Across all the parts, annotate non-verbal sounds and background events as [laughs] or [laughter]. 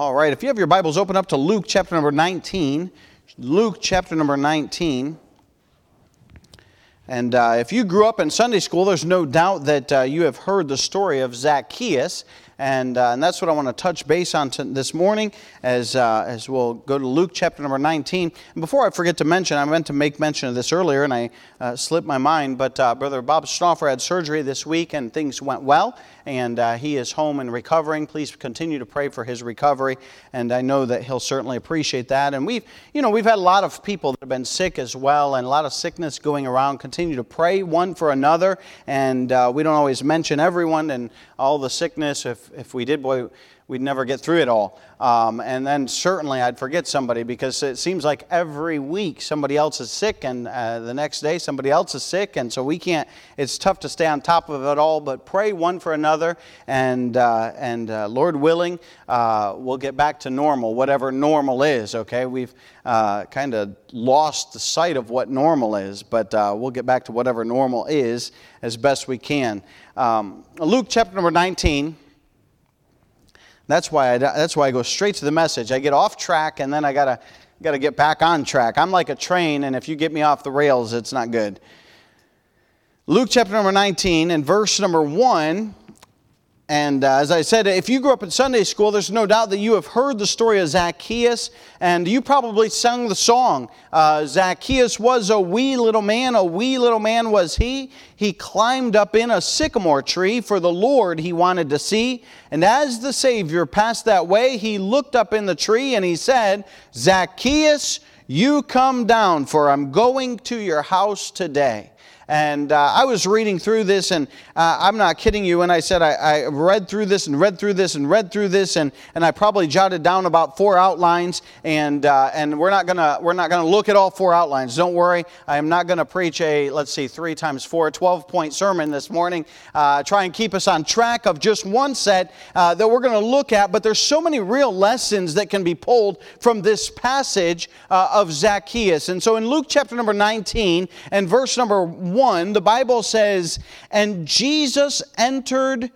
All right, if you have your Bibles, open up to Luke chapter number 19. Luke chapter number 19. And uh, if you grew up in Sunday school, there's no doubt that uh, you have heard the story of Zacchaeus. And, uh, and that's what I want to touch base on t- this morning as, uh, as we'll go to Luke chapter number 19. And before I forget to mention, I meant to make mention of this earlier and I uh, slipped my mind, but uh, Brother Bob Stauffer had surgery this week and things went well and uh, he is home and recovering. Please continue to pray for his recovery, and I know that he'll certainly appreciate that. And we've, you know, we've had a lot of people that have been sick as well, and a lot of sickness going around. Continue to pray one for another, and uh, we don't always mention everyone and all the sickness. If if we did, boy, we'd never get through it all. Um, and then certainly I'd forget somebody because it seems like every week somebody else is sick, and uh, the next day somebody else is sick, and so we can't. It's tough to stay on top of it all. But pray one for another, and uh, and uh, Lord willing, uh, we'll get back to normal, whatever normal is. Okay, we've uh, kind of lost the sight of what normal is, but uh, we'll get back to whatever normal is as best we can. Um, Luke chapter number 19. That's why I, that's why I go straight to the message. I get off track and then I gotta gotta get back on track. I'm like a train, and if you get me off the rails, it's not good. Luke chapter number 19 and verse number 1 and uh, as I said, if you grew up in Sunday school, there's no doubt that you have heard the story of Zacchaeus, and you probably sung the song. Uh, Zacchaeus was a wee little man, a wee little man was he. He climbed up in a sycamore tree for the Lord he wanted to see. And as the Savior passed that way, he looked up in the tree and he said, Zacchaeus, you come down, for I'm going to your house today. And uh, I was reading through this, and uh, I'm not kidding you when I said I, I, read through this and read through this and read through this, and, and I probably jotted down about four outlines. And, uh, and we're not gonna we're not gonna look at all four outlines. Don't worry. I am not gonna preach a let's see three times four 12 point sermon this morning. Uh, try and keep us on track of just one set uh, that we're gonna look at. But there's so many real lessons that can be pulled from this passage uh, of Zacchaeus. And so in Luke chapter number 19 and verse number 1, the Bible says, And Jesus entered,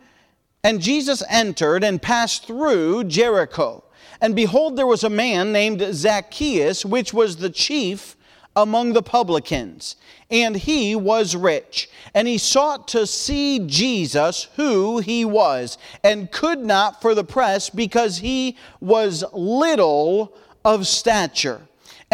and Jesus entered and passed through Jericho. And behold, there was a man named Zacchaeus, which was the chief among the publicans, and he was rich. And he sought to see Jesus, who he was, and could not for the press, because he was little of stature.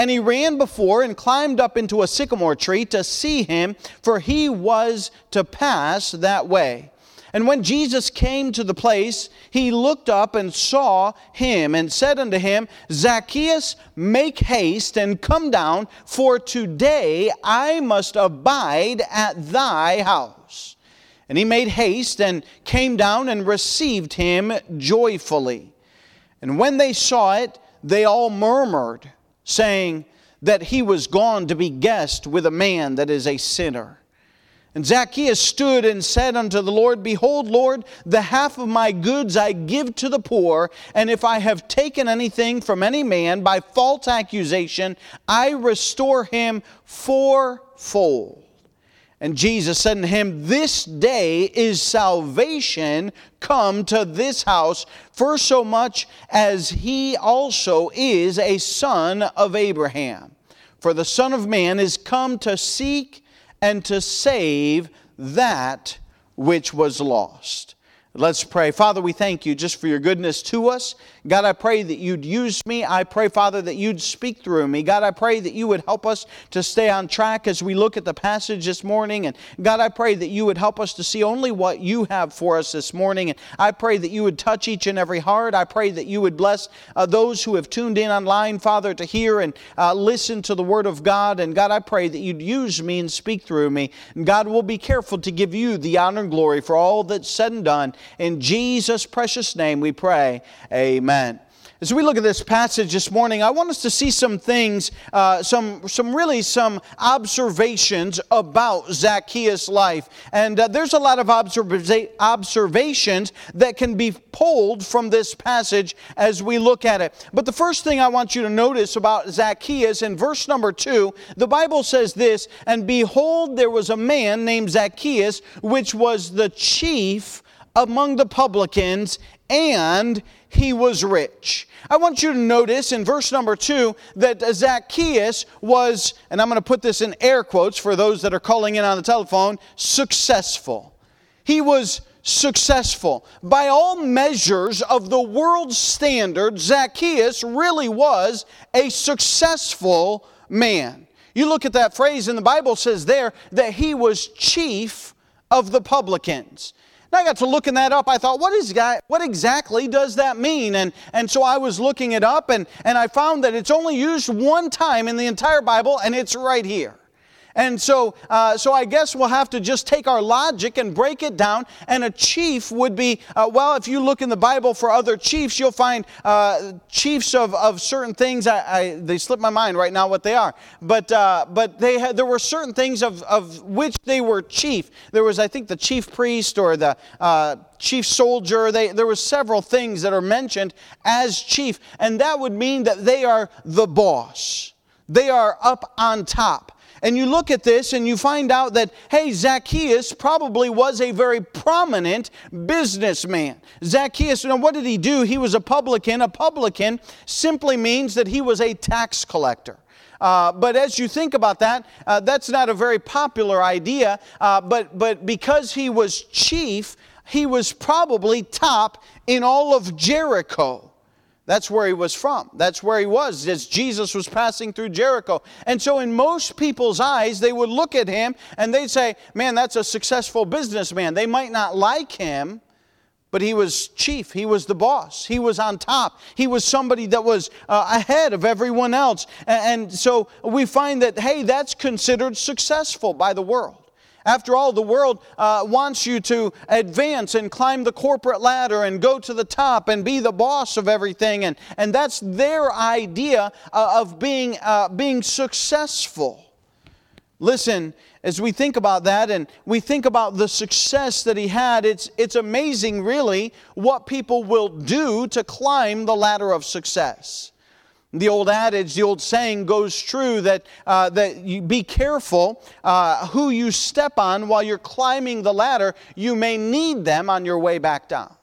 And he ran before and climbed up into a sycamore tree to see him, for he was to pass that way. And when Jesus came to the place, he looked up and saw him and said unto him, Zacchaeus, make haste and come down, for today I must abide at thy house. And he made haste and came down and received him joyfully. And when they saw it, they all murmured saying that he was gone to be guest with a man that is a sinner. And Zacchaeus stood and said unto the Lord, Behold, Lord, the half of my goods I give to the poor, and if I have taken anything from any man by false accusation, I restore him fourfold. And Jesus said to him, This day is salvation come to this house, for so much as he also is a son of Abraham. For the Son of Man is come to seek and to save that which was lost. Let's pray. Father, we thank you just for your goodness to us. God, I pray that you'd use me. I pray, Father, that you'd speak through me. God, I pray that you would help us to stay on track as we look at the passage this morning. And God, I pray that you would help us to see only what you have for us this morning. And I pray that you would touch each and every heart. I pray that you would bless uh, those who have tuned in online, Father, to hear and uh, listen to the Word of God. And God, I pray that you'd use me and speak through me. And God, will be careful to give you the honor and glory for all that's said and done. In Jesus' precious name we pray. Amen. As we look at this passage this morning, I want us to see some things, uh, some, some really some observations about Zacchaeus' life. And uh, there's a lot of observa- observations that can be pulled from this passage as we look at it. But the first thing I want you to notice about Zacchaeus in verse number two, the Bible says this And behold, there was a man named Zacchaeus, which was the chief among the publicans, and he was rich. I want you to notice in verse number two that Zacchaeus was, and I'm going to put this in air quotes for those that are calling in on the telephone, successful. He was successful. By all measures of the world's standard, Zacchaeus really was a successful man. You look at that phrase, and the Bible says there that he was chief of the publicans. And I got to looking that up. I thought, what is that, what exactly does that mean? And, and so I was looking it up, and, and I found that it's only used one time in the entire Bible, and it's right here. And so, uh, so I guess we'll have to just take our logic and break it down. And a chief would be, uh, well, if you look in the Bible for other chiefs, you'll find uh, chiefs of, of certain things. I, I, they slip my mind right now what they are. But, uh, but they had, there were certain things of, of which they were chief. There was, I think, the chief priest or the uh, chief soldier. They, there were several things that are mentioned as chief. And that would mean that they are the boss. They are up on top. And you look at this and you find out that, hey, Zacchaeus probably was a very prominent businessman. Zacchaeus, now what did he do? He was a publican. A publican simply means that he was a tax collector. Uh, but as you think about that, uh, that's not a very popular idea. Uh, but, but because he was chief, he was probably top in all of Jericho. That's where he was from. That's where he was as Jesus was passing through Jericho. And so, in most people's eyes, they would look at him and they'd say, Man, that's a successful businessman. They might not like him, but he was chief. He was the boss. He was on top. He was somebody that was uh, ahead of everyone else. And, and so, we find that, hey, that's considered successful by the world. After all, the world uh, wants you to advance and climb the corporate ladder and go to the top and be the boss of everything. And, and that's their idea uh, of being, uh, being successful. Listen, as we think about that and we think about the success that he had, it's, it's amazing, really, what people will do to climb the ladder of success. The old adage, the old saying goes true that, uh, that you be careful uh, who you step on while you're climbing the ladder. You may need them on your way back down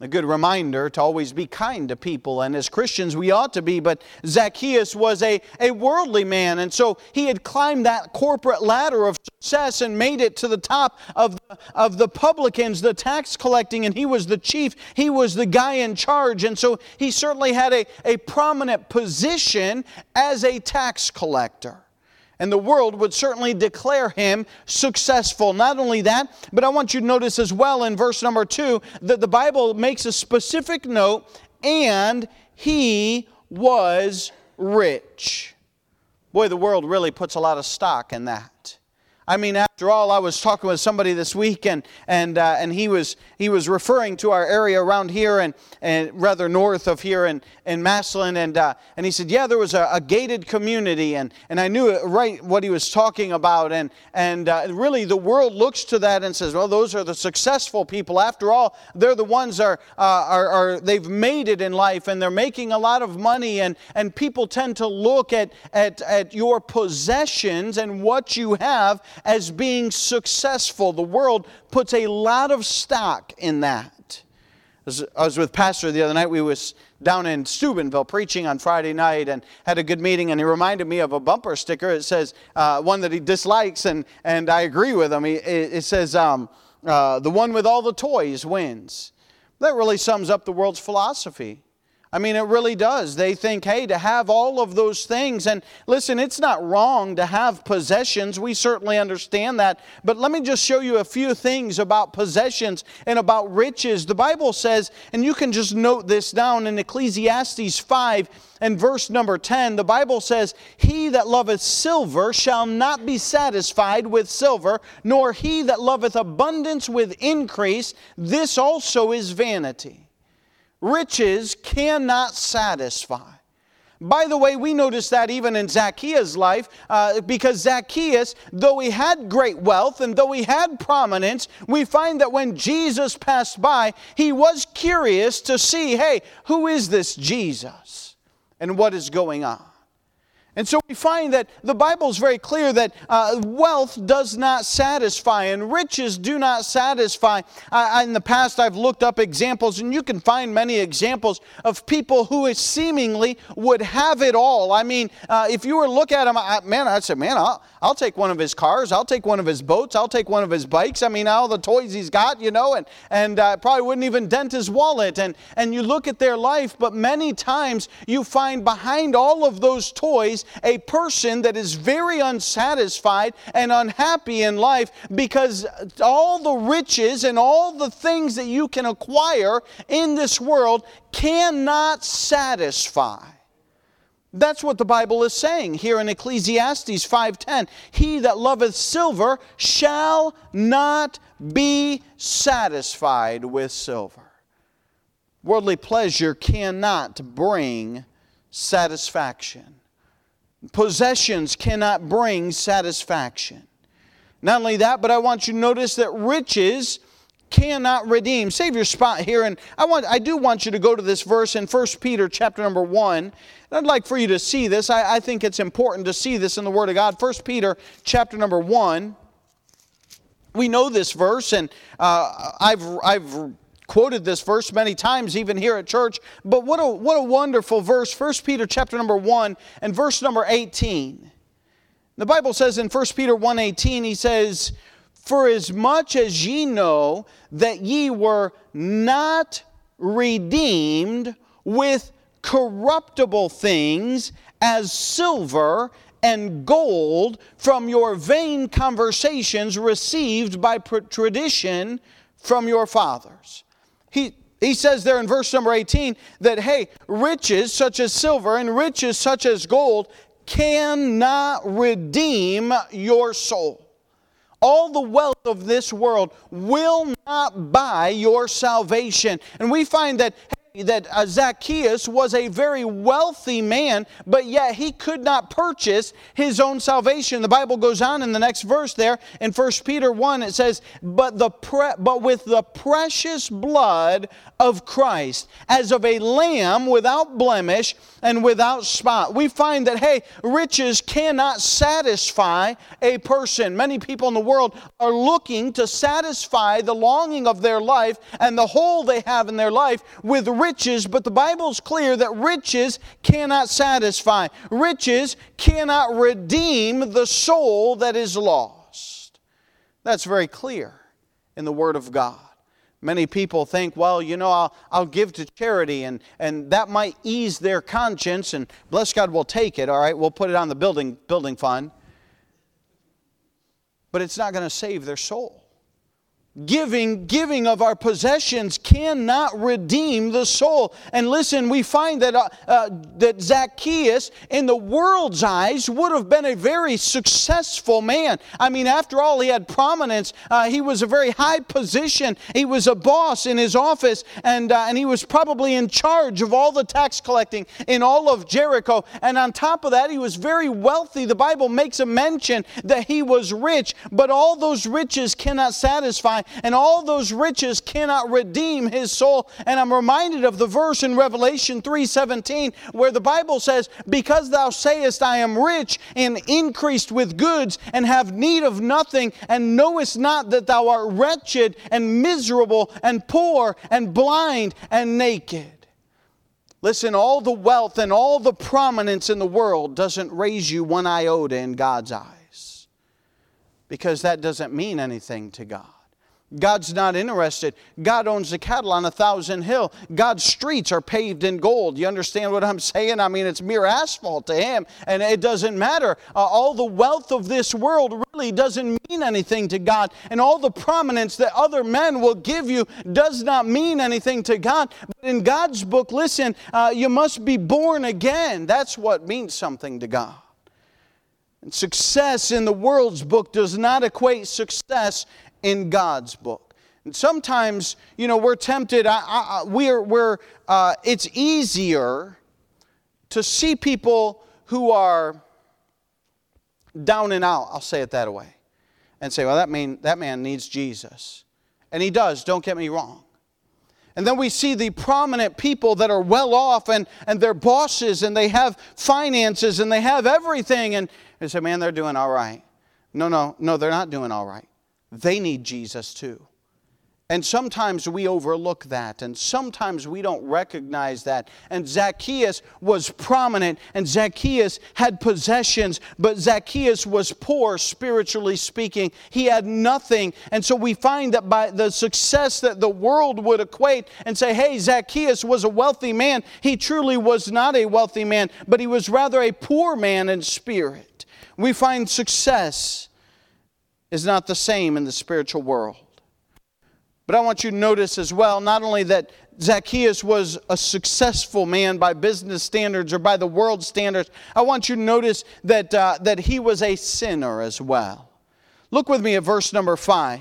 a good reminder to always be kind to people. And as Christians, we ought to be. But Zacchaeus was a, a worldly man. And so he had climbed that corporate ladder of success and made it to the top of the, of the publicans, the tax collecting. And he was the chief, he was the guy in charge. And so he certainly had a, a prominent position as a tax collector and the world would certainly declare him successful. Not only that, but I want you to notice as well in verse number two that the Bible makes a specific note, and he was rich. Boy, the world really puts a lot of stock in that. I mean, after all, I was talking with somebody this week, and and uh, and he was he was referring to our area around here, and and rather north of here in in Massillon, and uh, and he said, yeah, there was a, a, gated community, and and I knew right what he was talking about, and and uh, really the world looks to that and says, well, those are the successful people. After all, they're the ones are uh, are, are they've made it in life, and they're making a lot of money, and and people tend to look at at at your possessions and what you have as being successful. The world puts a lot of stock in that. I was with Pastor the other night. We was down in Steubenville preaching on Friday night and had a good meeting. And he reminded me of a bumper sticker. It says uh, one that he dislikes, and and I agree with him. He, it, it says um, uh, the one with all the toys wins. That really sums up the world's philosophy. I mean, it really does. They think, hey, to have all of those things, and listen, it's not wrong to have possessions. We certainly understand that. But let me just show you a few things about possessions and about riches. The Bible says, and you can just note this down in Ecclesiastes 5 and verse number 10, the Bible says, He that loveth silver shall not be satisfied with silver, nor he that loveth abundance with increase. This also is vanity. Riches cannot satisfy. By the way, we notice that even in Zacchaeus' life, uh, because Zacchaeus, though he had great wealth and though he had prominence, we find that when Jesus passed by, he was curious to see hey, who is this Jesus and what is going on? And so we find that the Bible is very clear that uh, wealth does not satisfy and riches do not satisfy. Uh, in the past, I've looked up examples, and you can find many examples of people who seemingly would have it all. I mean, uh, if you were to look at them, I, man, I'd say, man, I'll, I'll take one of his cars, I'll take one of his boats, I'll take one of his bikes. I mean, all the toys he's got, you know, and, and uh, probably wouldn't even dent his wallet. And, and you look at their life, but many times you find behind all of those toys a person that is very unsatisfied and unhappy in life because all the riches and all the things that you can acquire in this world cannot satisfy. That's what the Bible is saying here in Ecclesiastes 5:10. He that loveth silver shall not be satisfied with silver. Worldly pleasure cannot bring satisfaction. Possessions cannot bring satisfaction. Not only that, but I want you to notice that riches cannot redeem. Save your spot here, and I want I do want you to go to this verse in 1 Peter chapter number 1. And I'd like for you to see this. I, I think it's important to see this in the Word of God. 1 Peter chapter number 1. We know this verse, and uh, I've, I've quoted this verse many times, even here at church. But what a, what a wonderful verse. 1 Peter chapter number 1 and verse number 18. The Bible says in 1 Peter 1.18, he says, For as much as ye know that ye were not redeemed with corruptible things as silver and gold from your vain conversations received by tradition from your fathers he, he says there in verse number 18 that, hey, riches such as silver and riches such as gold cannot redeem your soul. All the wealth of this world will not buy your salvation. And we find that, that uh, Zacchaeus was a very wealthy man, but yet he could not purchase his own salvation. The Bible goes on in the next verse there in 1 Peter 1, it says, But, the pre- but with the precious blood of Christ, as of a lamb without blemish and without spot. We find that, hey, riches cannot satisfy a person. Many people in the world are looking to satisfy the longing of their life and the hole they have in their life with riches, but the Bible's clear that riches cannot satisfy. Riches cannot redeem the soul that is lost. That's very clear in the Word of God. Many people think, well, you know, I'll, I'll give to charity and, and that might ease their conscience and bless God, we'll take it, all right, we'll put it on the building, building fund. But it's not going to save their soul giving giving of our possessions cannot redeem the soul. And listen we find that uh, uh, that zacchaeus in the world's eyes would have been a very successful man. I mean after all he had prominence. Uh, he was a very high position. He was a boss in his office and uh, and he was probably in charge of all the tax collecting in all of jericho. And on top of that he was very wealthy. The bible makes a mention that he was rich but all those riches cannot satisfy and all those riches cannot redeem his soul. And I'm reminded of the verse in Revelation 3:17 where the Bible says, "Because thou sayest I am rich and increased with goods and have need of nothing, and knowest not that thou art wretched and miserable and poor and blind and naked." Listen, all the wealth and all the prominence in the world doesn't raise you one iota in God's eyes because that doesn't mean anything to God. God's not interested. God owns the cattle on a thousand hill. God's streets are paved in gold. You understand what I'm [laughs] saying? I mean, it's mere asphalt to Him, and it doesn't matter. Uh, all the wealth of this world really doesn't mean anything to God, and all the prominence that other men will give you does not mean anything to God. But in God's book, listen, uh, you must be born again. That's what means something to God. And success in the world's book does not equate success in God's book. And sometimes, you know, we're tempted, I, I, we're, we're, uh, it's easier to see people who are down and out, I'll say it that way, and say, well, that, mean, that man needs Jesus. And he does, don't get me wrong. And then we see the prominent people that are well off and, and they're bosses and they have finances and they have everything. And they say, man, they're doing all right. No, no, no, they're not doing all right. They need Jesus too. And sometimes we overlook that, and sometimes we don't recognize that. And Zacchaeus was prominent, and Zacchaeus had possessions, but Zacchaeus was poor, spiritually speaking. He had nothing. And so we find that by the success that the world would equate and say, hey, Zacchaeus was a wealthy man, he truly was not a wealthy man, but he was rather a poor man in spirit. We find success is not the same in the spiritual world. But I want you to notice as well not only that Zacchaeus was a successful man by business standards or by the world standards, I want you to notice that, uh, that he was a sinner as well. Look with me at verse number five.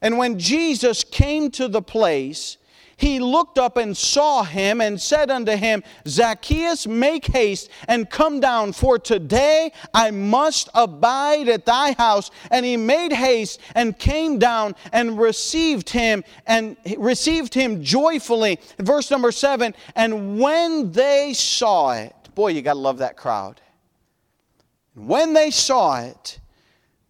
And when Jesus came to the place, he looked up and saw him and said unto him, Zacchaeus, make haste and come down, for today I must abide at thy house. And he made haste and came down and received him and received him joyfully. Verse number seven, and when they saw it, boy, you got to love that crowd. When they saw it,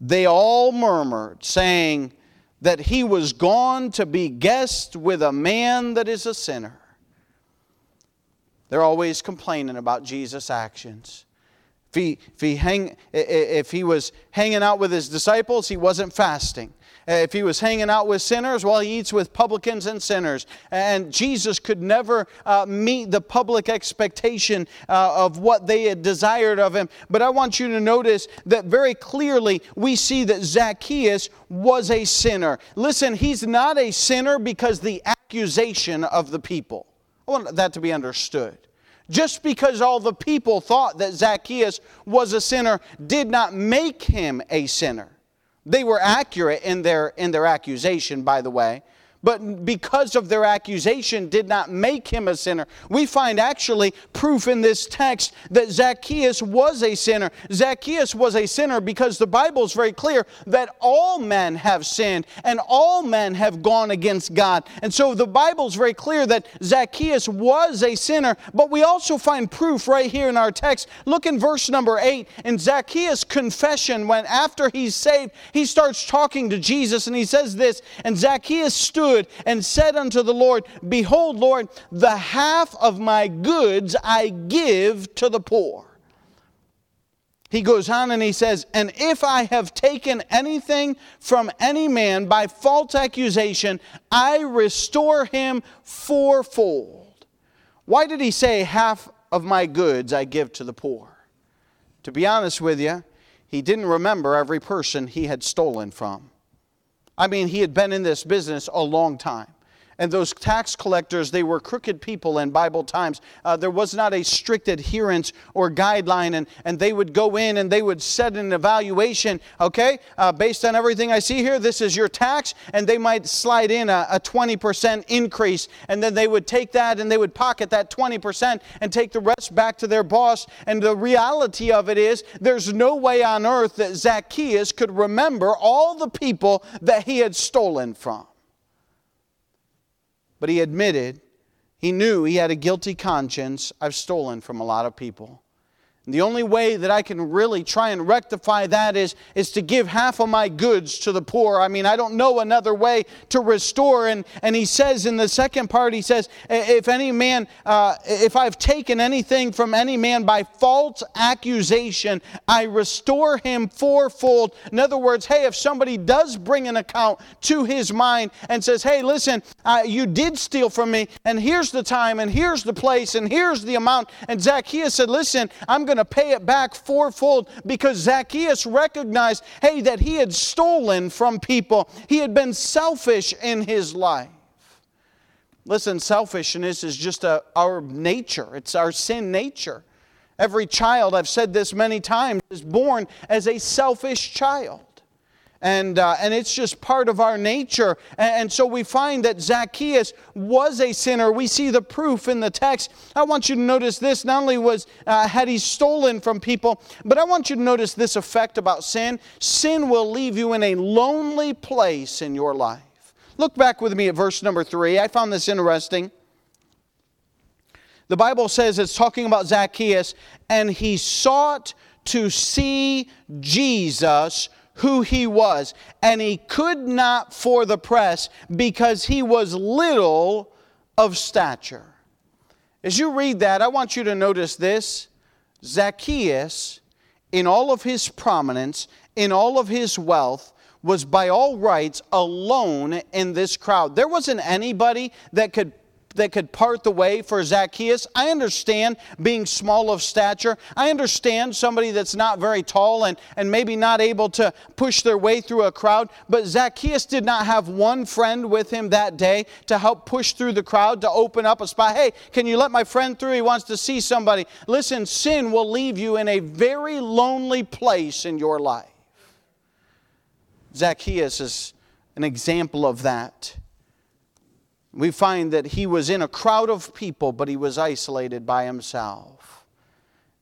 they all murmured, saying, that he was gone to be guest with a man that is a sinner. They're always complaining about Jesus' actions. If he, if, he hang, if he was hanging out with his disciples, he wasn't fasting. Uh, if he was hanging out with sinners, well, he eats with publicans and sinners. And Jesus could never uh, meet the public expectation uh, of what they had desired of him. But I want you to notice that very clearly we see that Zacchaeus was a sinner. Listen, he's not a sinner because the accusation of the people. I want that to be understood. Just because all the people thought that Zacchaeus was a sinner did not make him a sinner. They were accurate in their, in their accusation, by the way but because of their accusation did not make him a sinner. We find actually proof in this text that Zacchaeus was a sinner. Zacchaeus was a sinner because the Bible is very clear that all men have sinned and all men have gone against God. And so the Bible is very clear that Zacchaeus was a sinner, but we also find proof right here in our text. Look in verse number 8 in Zacchaeus' confession when after he's saved, he starts talking to Jesus and he says this, and Zacchaeus stood and said unto the Lord, Behold, Lord, the half of my goods I give to the poor. He goes on and he says, And if I have taken anything from any man by false accusation, I restore him fourfold. Why did he say, Half of my goods I give to the poor? To be honest with you, he didn't remember every person he had stolen from. I mean, he had been in this business a long time. And those tax collectors, they were crooked people in Bible times. Uh, there was not a strict adherence or guideline, and, and they would go in and they would set an evaluation, okay, uh, based on everything I see here, this is your tax, and they might slide in a, a 20% increase, and then they would take that and they would pocket that 20% and take the rest back to their boss. And the reality of it is, there's no way on earth that Zacchaeus could remember all the people that he had stolen from. But he admitted, he knew he had a guilty conscience. I've stolen from a lot of people. The only way that I can really try and rectify that is, is to give half of my goods to the poor. I mean, I don't know another way to restore. And, and he says in the second part, he says, if any man, uh, if I've taken anything from any man by false accusation, I restore him fourfold. In other words, hey, if somebody does bring an account to his mind and says, hey, listen, uh, you did steal from me, and here's the time, and here's the place, and here's the amount. And Zacchaeus said, listen, I'm going to pay it back fourfold because Zacchaeus recognized, hey, that he had stolen from people. He had been selfish in his life. Listen, selfishness is just a, our nature, it's our sin nature. Every child, I've said this many times, is born as a selfish child. And, uh, and it's just part of our nature. And, and, so we find that Zacchaeus was a sinner. We see the proof in the text. I want you to notice this. Not only was, uh, had he stolen from people, but I want you to notice this effect about sin. Sin will leave you in a lonely place in your life. Look back with me at verse number three. I found this interesting. The Bible says it's talking about Zacchaeus, and he sought to see Jesus, who he was, and he could not for the press because he was little of stature. As you read that, I want you to notice this Zacchaeus, in all of his prominence, in all of his wealth, was by all rights alone in this crowd. There wasn't anybody that could that could part the way for Zacchaeus. I understand being small of stature. I understand somebody that's not very tall and, and maybe not able to push their way through a crowd. But Zacchaeus did not have one friend with him that day to help push through the crowd, to open up a spot. Hey, can you let my friend through? He wants to see somebody. Listen, sin will leave you in a very lonely place in your life. Zacchaeus is an example of that. We find that he was in a crowd of people, but he was isolated by himself.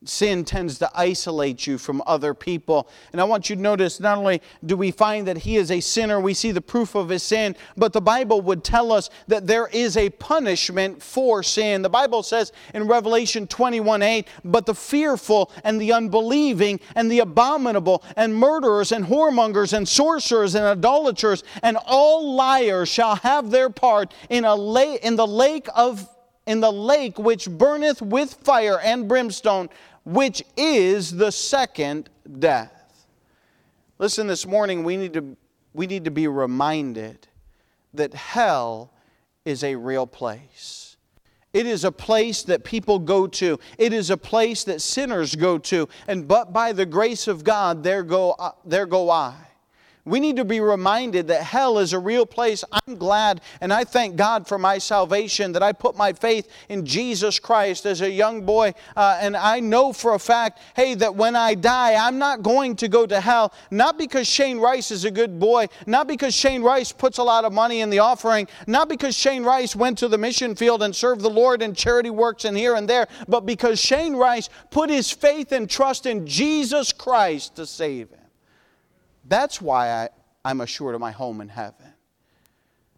Sin tends to isolate you from other people. And I want you to notice not only do we find that he is a sinner, we see the proof of his sin, but the Bible would tell us that there is a punishment for sin. The Bible says in Revelation 21 8, but the fearful and the unbelieving and the abominable and murderers and whoremongers and sorcerers and idolaters and all liars shall have their part in, a la- in the lake of in the lake which burneth with fire and brimstone, which is the second death. Listen, this morning we need to, we need to be reminded that hell is a real place. It is a place that people go to. It is a place that sinners go to. And but by the grace of God, there go, uh, there go I. We need to be reminded that hell is a real place. I'm glad and I thank God for my salvation, that I put my faith in Jesus Christ as a young boy. Uh, and I know for a fact, hey, that when I die, I'm not going to go to hell. Not because Shane Rice is a good boy, not because Shane Rice puts a lot of money in the offering, not because Shane Rice went to the mission field and served the Lord in charity works and here and there, but because Shane Rice put his faith and trust in Jesus Christ to save him. That's why I, I'm assured of my home in heaven.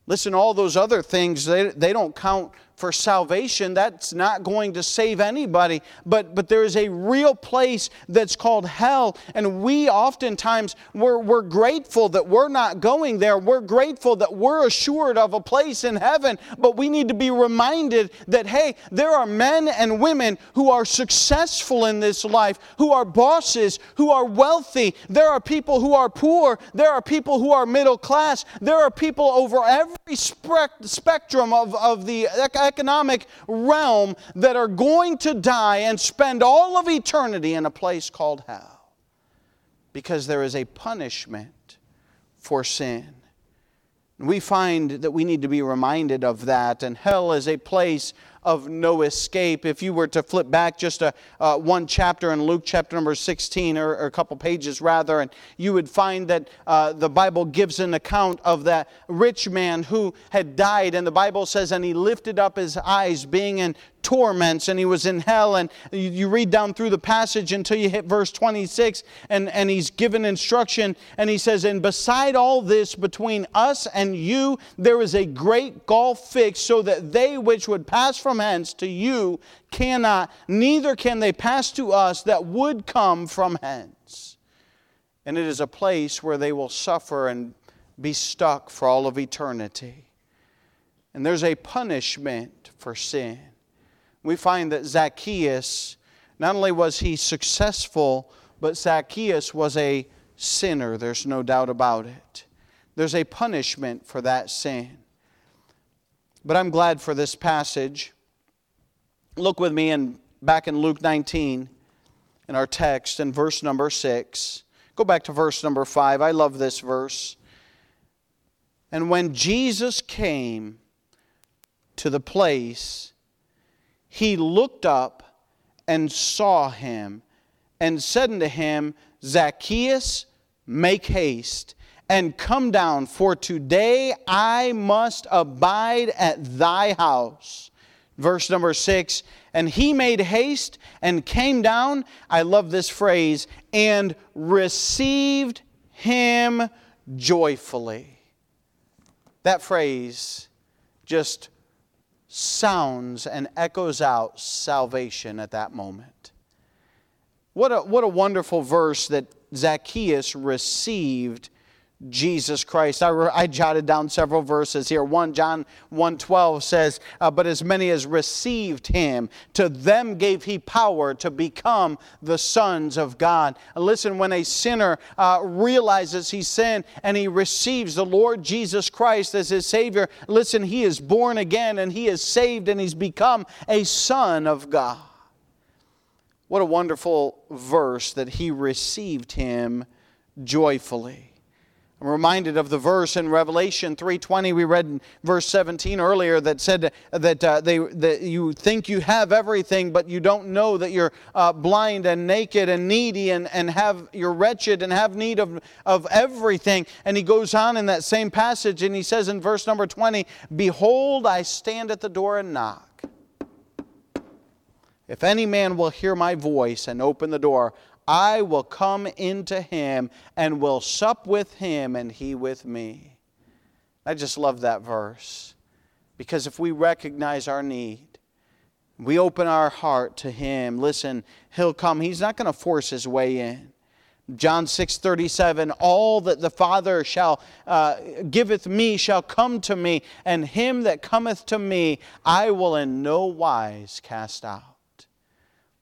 Listen, all those other things, they, they don't count for salvation. That's not going to save anybody. But, but there is a real place that's called hell. And we oftentimes, we're, we're grateful that we're not going there. We're grateful that we're assured of a place in heaven. But we need to be reminded that, hey, there are men and women who are successful in this life, who are bosses, who are wealthy. There are people who are poor. There are people who are middle class. There are people over every spectrum of, of the economic realm that are going to die and spend all of eternity in a place called hell because there is a punishment for sin. We find that we need to be reminded of that, and hell is a place of no escape. If you were to flip back just a, uh, one chapter in Luke chapter number 16, or, or, a couple pages rather, and you would find that uh, the Bible gives an account of that rich man who had died. And the Bible says, and he lifted up his eyes, being in torments and he was in hell. And you read down through the passage until you hit verse 26, and, and he's given instruction. And he says, And beside all this, between us and you, there is a great gulf fixed, so that they which would pass from hence to you cannot, neither can they pass to us that would come from hence. And it is a place where they will suffer and be stuck for all of eternity. And there's a punishment for sin we find that Zacchaeus, not only was he successful, but Zacchaeus was a sinner. There's no doubt about it. There's a punishment for that sin. But I'm glad for this passage. Look with me in, back in Luke 19 in our text in verse number 6. Go back to verse number 5. I love this verse. And when Jesus came to the place, he looked up and saw him and said unto him, Zacchaeus, make haste and come down, for today I must abide at thy house. Verse number six, and he made haste and came down. I love this phrase, and received him joyfully. That phrase just sounds and echoes out salvation at that moment. What a, what a wonderful verse that Zacchaeus received Jesus Christ. I, I jotted down several verses here. One John 1:12 says, uh, "But as many as received him, to them gave he power to become the sons of God." listen, when a sinner uh, realizes he sinned and he receives the Lord Jesus Christ as his Savior, listen, he is born again and he is saved and he's become a son of God. What a wonderful verse that he received him joyfully. I'm reminded of the verse in Revelation 3:20 we read in verse 17 earlier that said that uh, they that you think you have everything but you don't know that you're uh, blind and naked and needy and, and have you're wretched and have need of, of everything. And he goes on in that same passage and he says in verse number 20 behold I stand at the door and knock. If any man will hear my voice and open the door I will come into him and will sup with him and he with me. I just love that verse because if we recognize our need, we open our heart to him, listen, he'll come. He's not going to force his way in. John 6 37, all that the Father shall uh, giveth me shall come to me, and him that cometh to me I will in no wise cast out.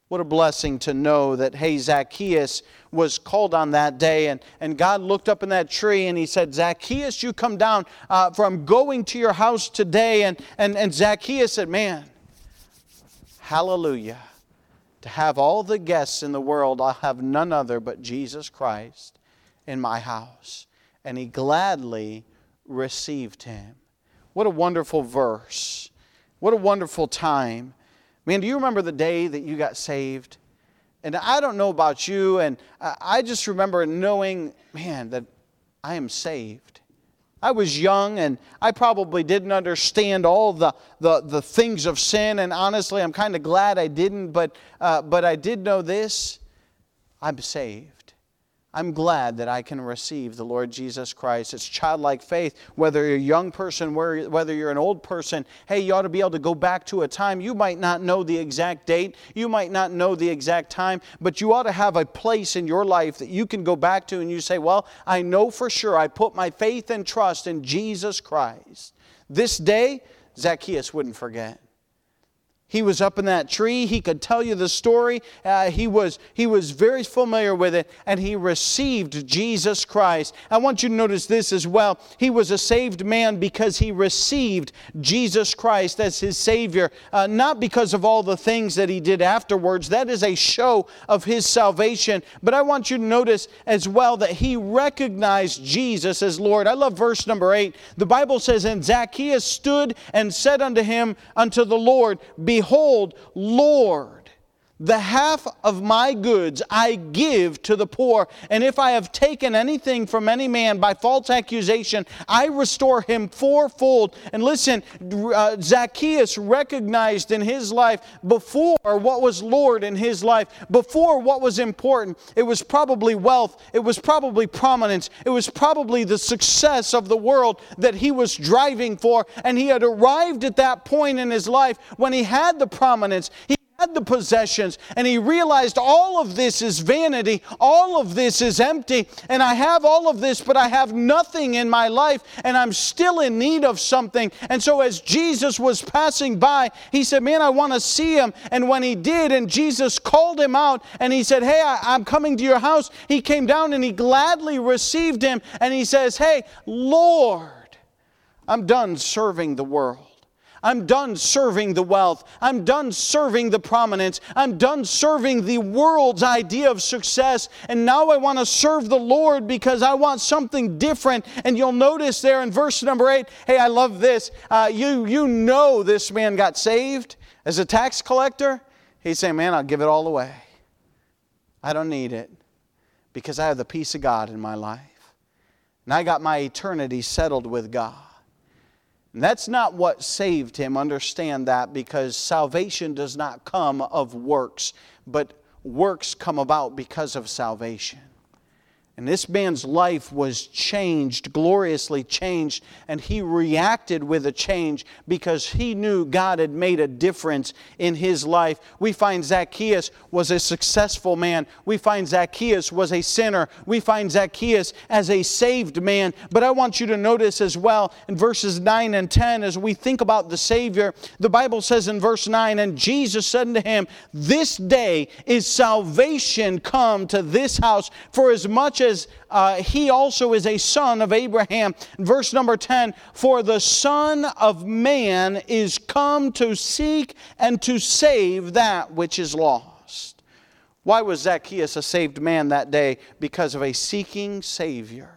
What a blessing to know that, hey, Zacchaeus was called on that day, and, and God looked up in that tree and he said, Zacchaeus, you come down uh, from going to your house today. And, and, and Zacchaeus said, Man, hallelujah. To have all the guests in the world, I'll have none other but Jesus Christ in my house. And he gladly received him. What a wonderful verse. What a wonderful time. Man, do you remember the day that you got saved? And I don't know about you, and I just remember knowing, man, that I am saved. I was young and I probably didn't understand all the, the, the things of sin, and honestly, I'm kind of glad I didn't, but, uh, but I did know this I'm saved. I'm glad that I can receive the Lord Jesus Christ. It's childlike faith. Whether you're a young person, whether you're an old person, hey, you ought to be able to go back to a time. You might not know the exact date, you might not know the exact time, but you ought to have a place in your life that you can go back to and you say, Well, I know for sure I put my faith and trust in Jesus Christ. This day, Zacchaeus wouldn't forget. He was up in that tree. He could tell you the story. Uh, he, was, he was very familiar with it, and he received Jesus Christ. I want you to notice this as well. He was a saved man because he received Jesus Christ as his Savior, uh, not because of all the things that he did afterwards. That is a show of his salvation. But I want you to notice as well that he recognized Jesus as Lord. I love verse number eight. The Bible says, And Zacchaeus stood and said unto him, Unto the Lord, Be Behold, Lord, the half of my goods I give to the poor, and if I have taken anything from any man by false accusation, I restore him fourfold. And listen, uh, Zacchaeus recognized in his life before what was Lord in his life, before what was important, it was probably wealth, it was probably prominence, it was probably the success of the world that he was driving for. And he had arrived at that point in his life when he had the prominence. He had the possessions and he realized all of this is vanity, all of this is empty, and I have all of this, but I have nothing in my life and I'm still in need of something. And so, as Jesus was passing by, he said, Man, I want to see him. And when he did, and Jesus called him out and he said, Hey, I, am coming to your house, he came down and he gladly received him and he says, Hey, Lord, I'm done serving the world. I'm done serving the wealth. I'm done serving the prominence. I'm done serving the world's idea of success. And now I want to serve the Lord because I want something different. And you'll notice there in verse number eight, hey, I love this. Uh, you, you know this man got saved as a tax collector. He's saying, man, I'll give it all away. I don't need it because I have the peace of God in my life. And I got my eternity settled with God. And that's not what saved him. Understand that because salvation does not come of works, but works come about because of salvation. And this man's life was changed, gloriously changed, and he reacted with a change because he knew God had made a difference in his life. We find Zacchaeus was a successful man. We find Zacchaeus was a sinner. We find Zacchaeus as a saved man. But I want you to notice as well in verses 9 and 10 as we think about the Savior, the Bible says in verse 9, And Jesus said unto him, This day is salvation come to this house, for as much as uh, he also is a son of Abraham. Verse number 10 For the Son of Man is come to seek and to save that which is lost. Why was Zacchaeus a saved man that day? Because of a seeking Savior.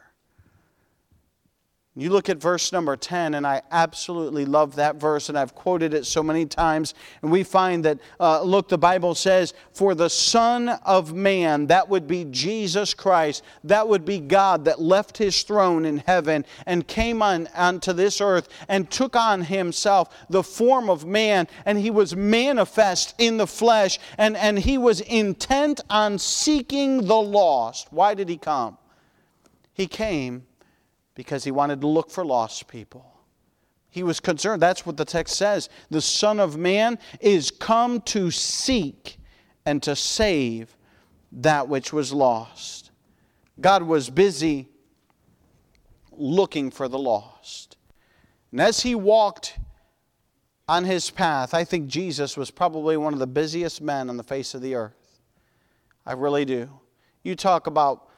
You look at verse number 10, and I absolutely love that verse, and I've quoted it so many times. And we find that, uh, look, the Bible says, For the Son of Man, that would be Jesus Christ, that would be God that left his throne in heaven and came on onto this earth and took on himself the form of man, and he was manifest in the flesh, and, and he was intent on seeking the lost. Why did he come? He came because he wanted to look for lost people. He was concerned. That's what the text says. The Son of Man is come to seek and to save that which was lost. God was busy looking for the lost. And as he walked on his path, I think Jesus was probably one of the busiest men on the face of the earth. I really do. You talk about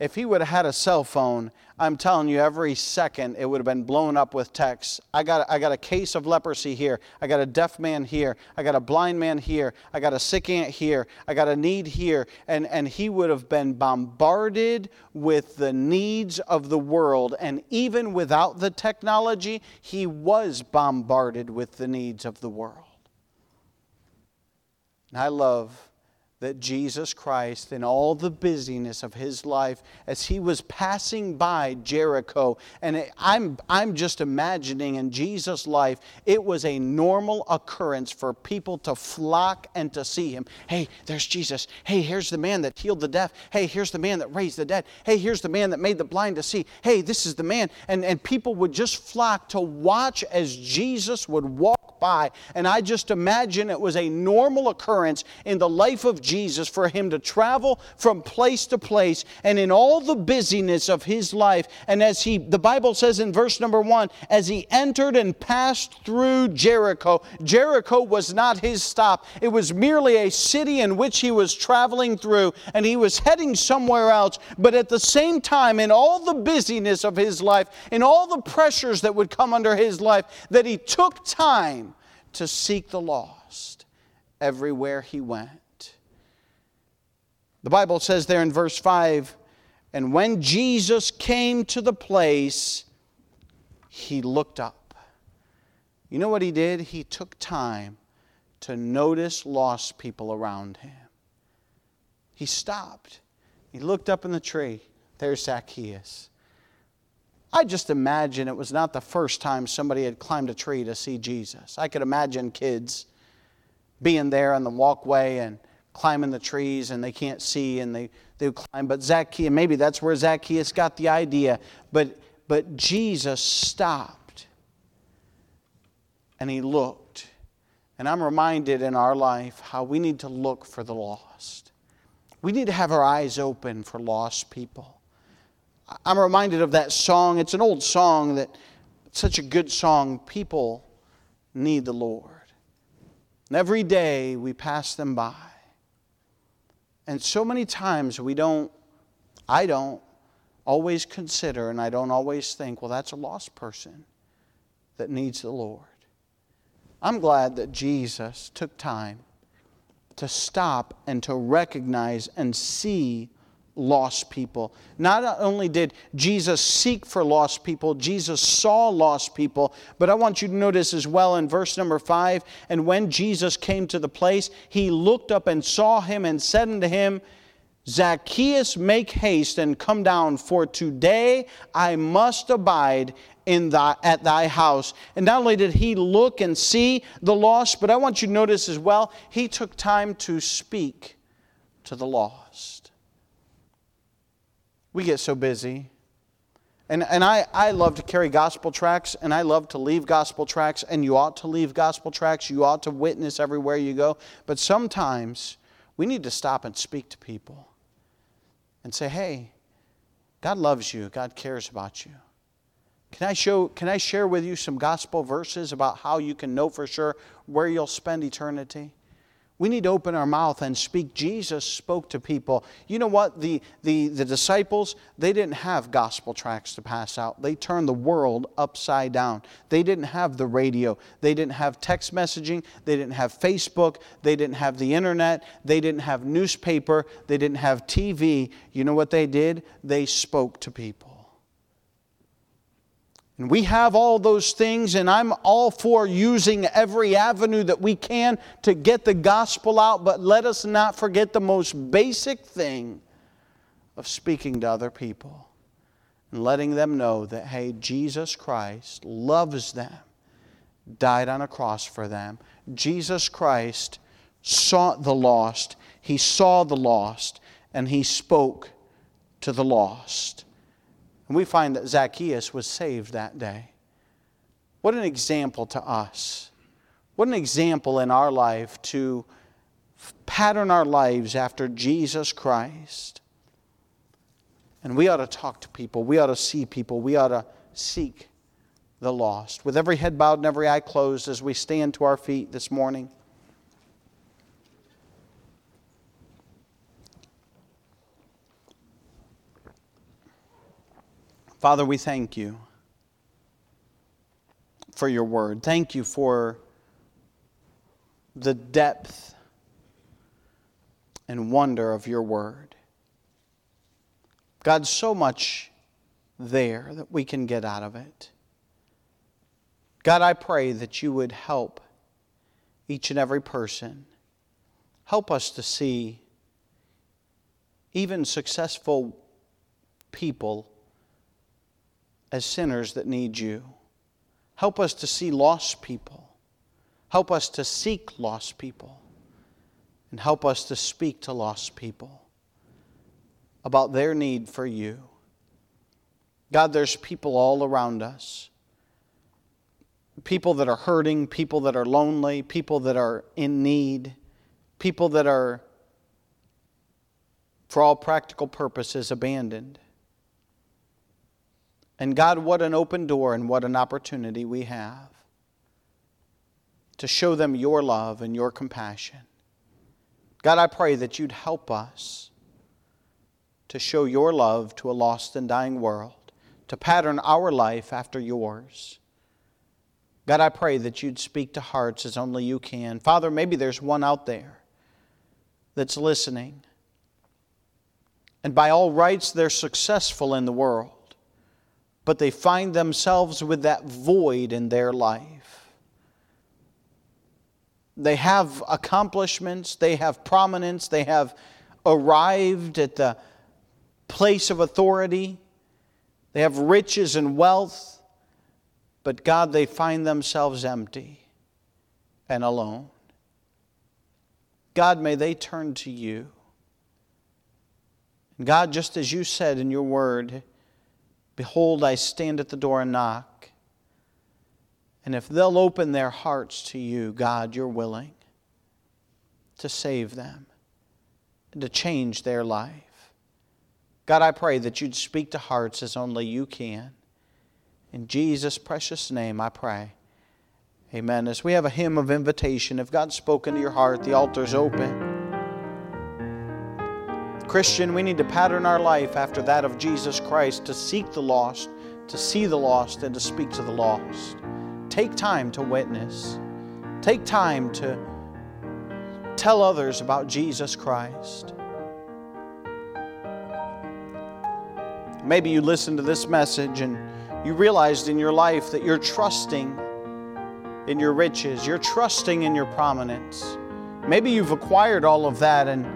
if he would have had a cell phone, I'm telling you, every second it would have been blown up with texts. I got, I got a case of leprosy here. I got a deaf man here. I got a blind man here. I got a sick aunt here. I got a need here. And, and he would have been bombarded with the needs of the world. And even without the technology, he was bombarded with the needs of the world. And I love that Jesus Christ, in all the busyness of his life, as he was passing by Jericho, and I'm, I'm just imagining in Jesus' life, it was a normal occurrence for people to flock and to see him. Hey, there's Jesus. Hey, here's the man that healed the deaf. Hey, here's the man that raised the dead. Hey, here's the man that made the blind to see. Hey, this is the man. And, and people would just flock to watch as Jesus would walk by. And I just imagine it was a normal occurrence in the life of Jesus for him to travel from place to place and in all the busyness of his life. And as he, the Bible says in verse number one, as he entered and passed through Jericho, Jericho was not his stop. It was merely a city in which he was traveling through and he was heading somewhere else. But at the same time, in all the busyness of his life, in all the pressures that would come under his life, that he took time to seek the lost everywhere he went. The Bible says there in verse 5 and when Jesus came to the place, he looked up. You know what he did? He took time to notice lost people around him. He stopped. He looked up in the tree. There's Zacchaeus. I just imagine it was not the first time somebody had climbed a tree to see Jesus. I could imagine kids being there on the walkway and climbing the trees and they can't see and they, they climb. But Zacchaeus, maybe that's where Zacchaeus got the idea. But, but Jesus stopped and he looked. And I'm reminded in our life how we need to look for the lost. We need to have our eyes open for lost people. I'm reminded of that song. It's an old song that such a good song. People need the Lord. And every day we pass them by. And so many times we don't, I don't always consider and I don't always think, well, that's a lost person that needs the Lord. I'm glad that Jesus took time to stop and to recognize and see lost people. Not only did Jesus seek for lost people, Jesus saw lost people, but I want you to notice as well in verse number five and when Jesus came to the place, he looked up and saw him and said unto him, Zacchaeus, make haste and come down, for today I must abide in thy, at thy house. And not only did he look and see the lost, but I want you to notice as well, he took time to speak to the lost. We get so busy. And, and I, I love to carry gospel tracts and I love to leave gospel tracts, and you ought to leave gospel tracts. You ought to witness everywhere you go. But sometimes we need to stop and speak to people and say, hey, God loves you, God cares about you. Can I, show, can I share with you some gospel verses about how you can know for sure where you'll spend eternity? We need to open our mouth and speak. Jesus spoke to people. You know what? The, the, the disciples, they didn't have gospel tracts to pass out. They turned the world upside down. They didn't have the radio. They didn't have text messaging. They didn't have Facebook. They didn't have the internet. They didn't have newspaper. They didn't have TV. You know what they did? They spoke to people. And we have all those things, and I'm all for using every avenue that we can to get the gospel out, but let us not forget the most basic thing of speaking to other people and letting them know that, hey, Jesus Christ loves them, died on a cross for them. Jesus Christ sought the lost, He saw the lost, and He spoke to the lost. And we find that Zacchaeus was saved that day. What an example to us. What an example in our life to pattern our lives after Jesus Christ. And we ought to talk to people. We ought to see people. We ought to seek the lost. With every head bowed and every eye closed as we stand to our feet this morning. Father, we thank you for your word. Thank you for the depth and wonder of your word. God, so much there that we can get out of it. God, I pray that you would help each and every person. Help us to see even successful people as sinners that need you. Help us to see lost people. Help us to seek lost people. And help us to speak to lost people about their need for you. God, there's people all around us. People that are hurting, people that are lonely, people that are in need, people that are, for all practical purposes, abandoned. And God, what an open door and what an opportunity we have to show them your love and your compassion. God, I pray that you'd help us to show your love to a lost and dying world, to pattern our life after yours. God, I pray that you'd speak to hearts as only you can. Father, maybe there's one out there that's listening. And by all rights, they're successful in the world but they find themselves with that void in their life. They have accomplishments, they have prominence, they have arrived at the place of authority, they have riches and wealth, but God, they find themselves empty and alone. God, may they turn to you. God, just as you said in your word, Behold, I stand at the door and knock. And if they'll open their hearts to you, God, you're willing to save them and to change their life. God, I pray that you'd speak to hearts as only you can. In Jesus' precious name, I pray. Amen. As we have a hymn of invitation, if God's spoken to your heart, the altar's open. Christian, we need to pattern our life after that of Jesus Christ to seek the lost, to see the lost, and to speak to the lost. Take time to witness. Take time to tell others about Jesus Christ. Maybe you listened to this message and you realized in your life that you're trusting in your riches, you're trusting in your prominence. Maybe you've acquired all of that and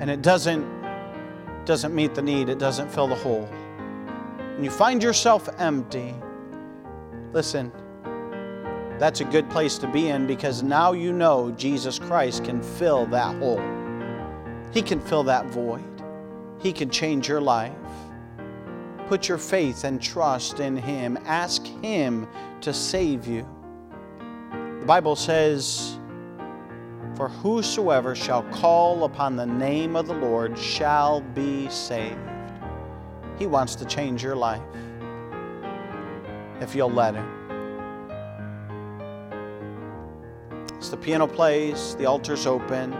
and it doesn't, doesn't meet the need, it doesn't fill the hole, and you find yourself empty, listen, that's a good place to be in because now you know Jesus Christ can fill that hole. He can fill that void. He can change your life. Put your faith and trust in Him. Ask Him to save you. The Bible says, For whosoever shall call upon the name of the Lord shall be saved. He wants to change your life if you'll let Him. As the piano plays, the altar's open.